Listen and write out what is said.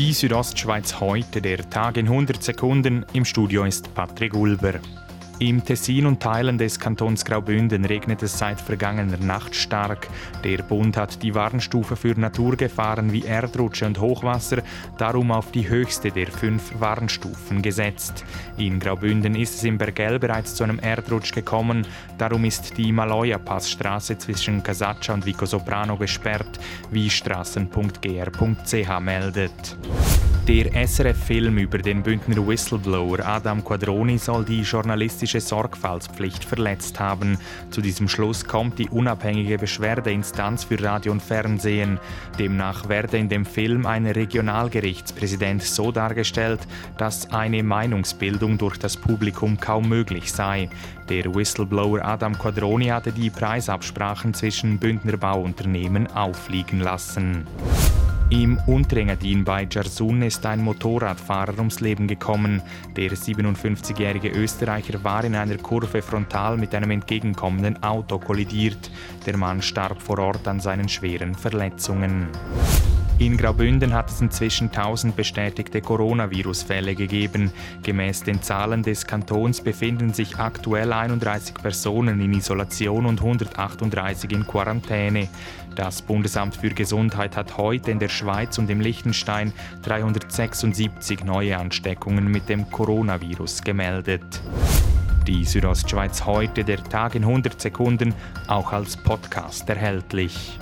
Die Südostschweiz heute, der Tag in 100 Sekunden. Im Studio ist Patrick Ulber. Im Tessin und Teilen des Kantons Graubünden regnet es seit vergangener Nacht stark. Der Bund hat die Warnstufe für Naturgefahren wie Erdrutsche und Hochwasser darum auf die höchste der fünf Warnstufen gesetzt. In Graubünden ist es im Bergell bereits zu einem Erdrutsch gekommen. Darum ist die Maloja-Passstraße zwischen Casaccia und Vico Soprano gesperrt, wie straßen.gr.ch meldet. Der SRF-Film über den Bündner Whistleblower Adam Quadroni soll die journalistische Sorgfaltspflicht verletzt haben. Zu diesem Schluss kommt die unabhängige Beschwerdeinstanz für Radio und Fernsehen. Demnach werde in dem Film ein Regionalgerichtspräsident so dargestellt, dass eine Meinungsbildung durch das Publikum kaum möglich sei. Der Whistleblower Adam Quadroni hatte die Preisabsprachen zwischen Bündner Bauunternehmen auffliegen lassen. Im Unterengadin bei Jarsun ist ein Motorradfahrer ums Leben gekommen. Der 57-jährige Österreicher war in einer Kurve frontal mit einem entgegenkommenden Auto kollidiert. Der Mann starb vor Ort an seinen schweren Verletzungen. In Graubünden hat es inzwischen 1000 bestätigte Coronavirus-Fälle gegeben. Gemäß den Zahlen des Kantons befinden sich aktuell 31 Personen in Isolation und 138 in Quarantäne. Das Bundesamt für Gesundheit hat heute in der Schweiz und im Liechtenstein 376 neue Ansteckungen mit dem Coronavirus gemeldet. Die Südostschweiz heute, der Tag in 100 Sekunden, auch als Podcast erhältlich.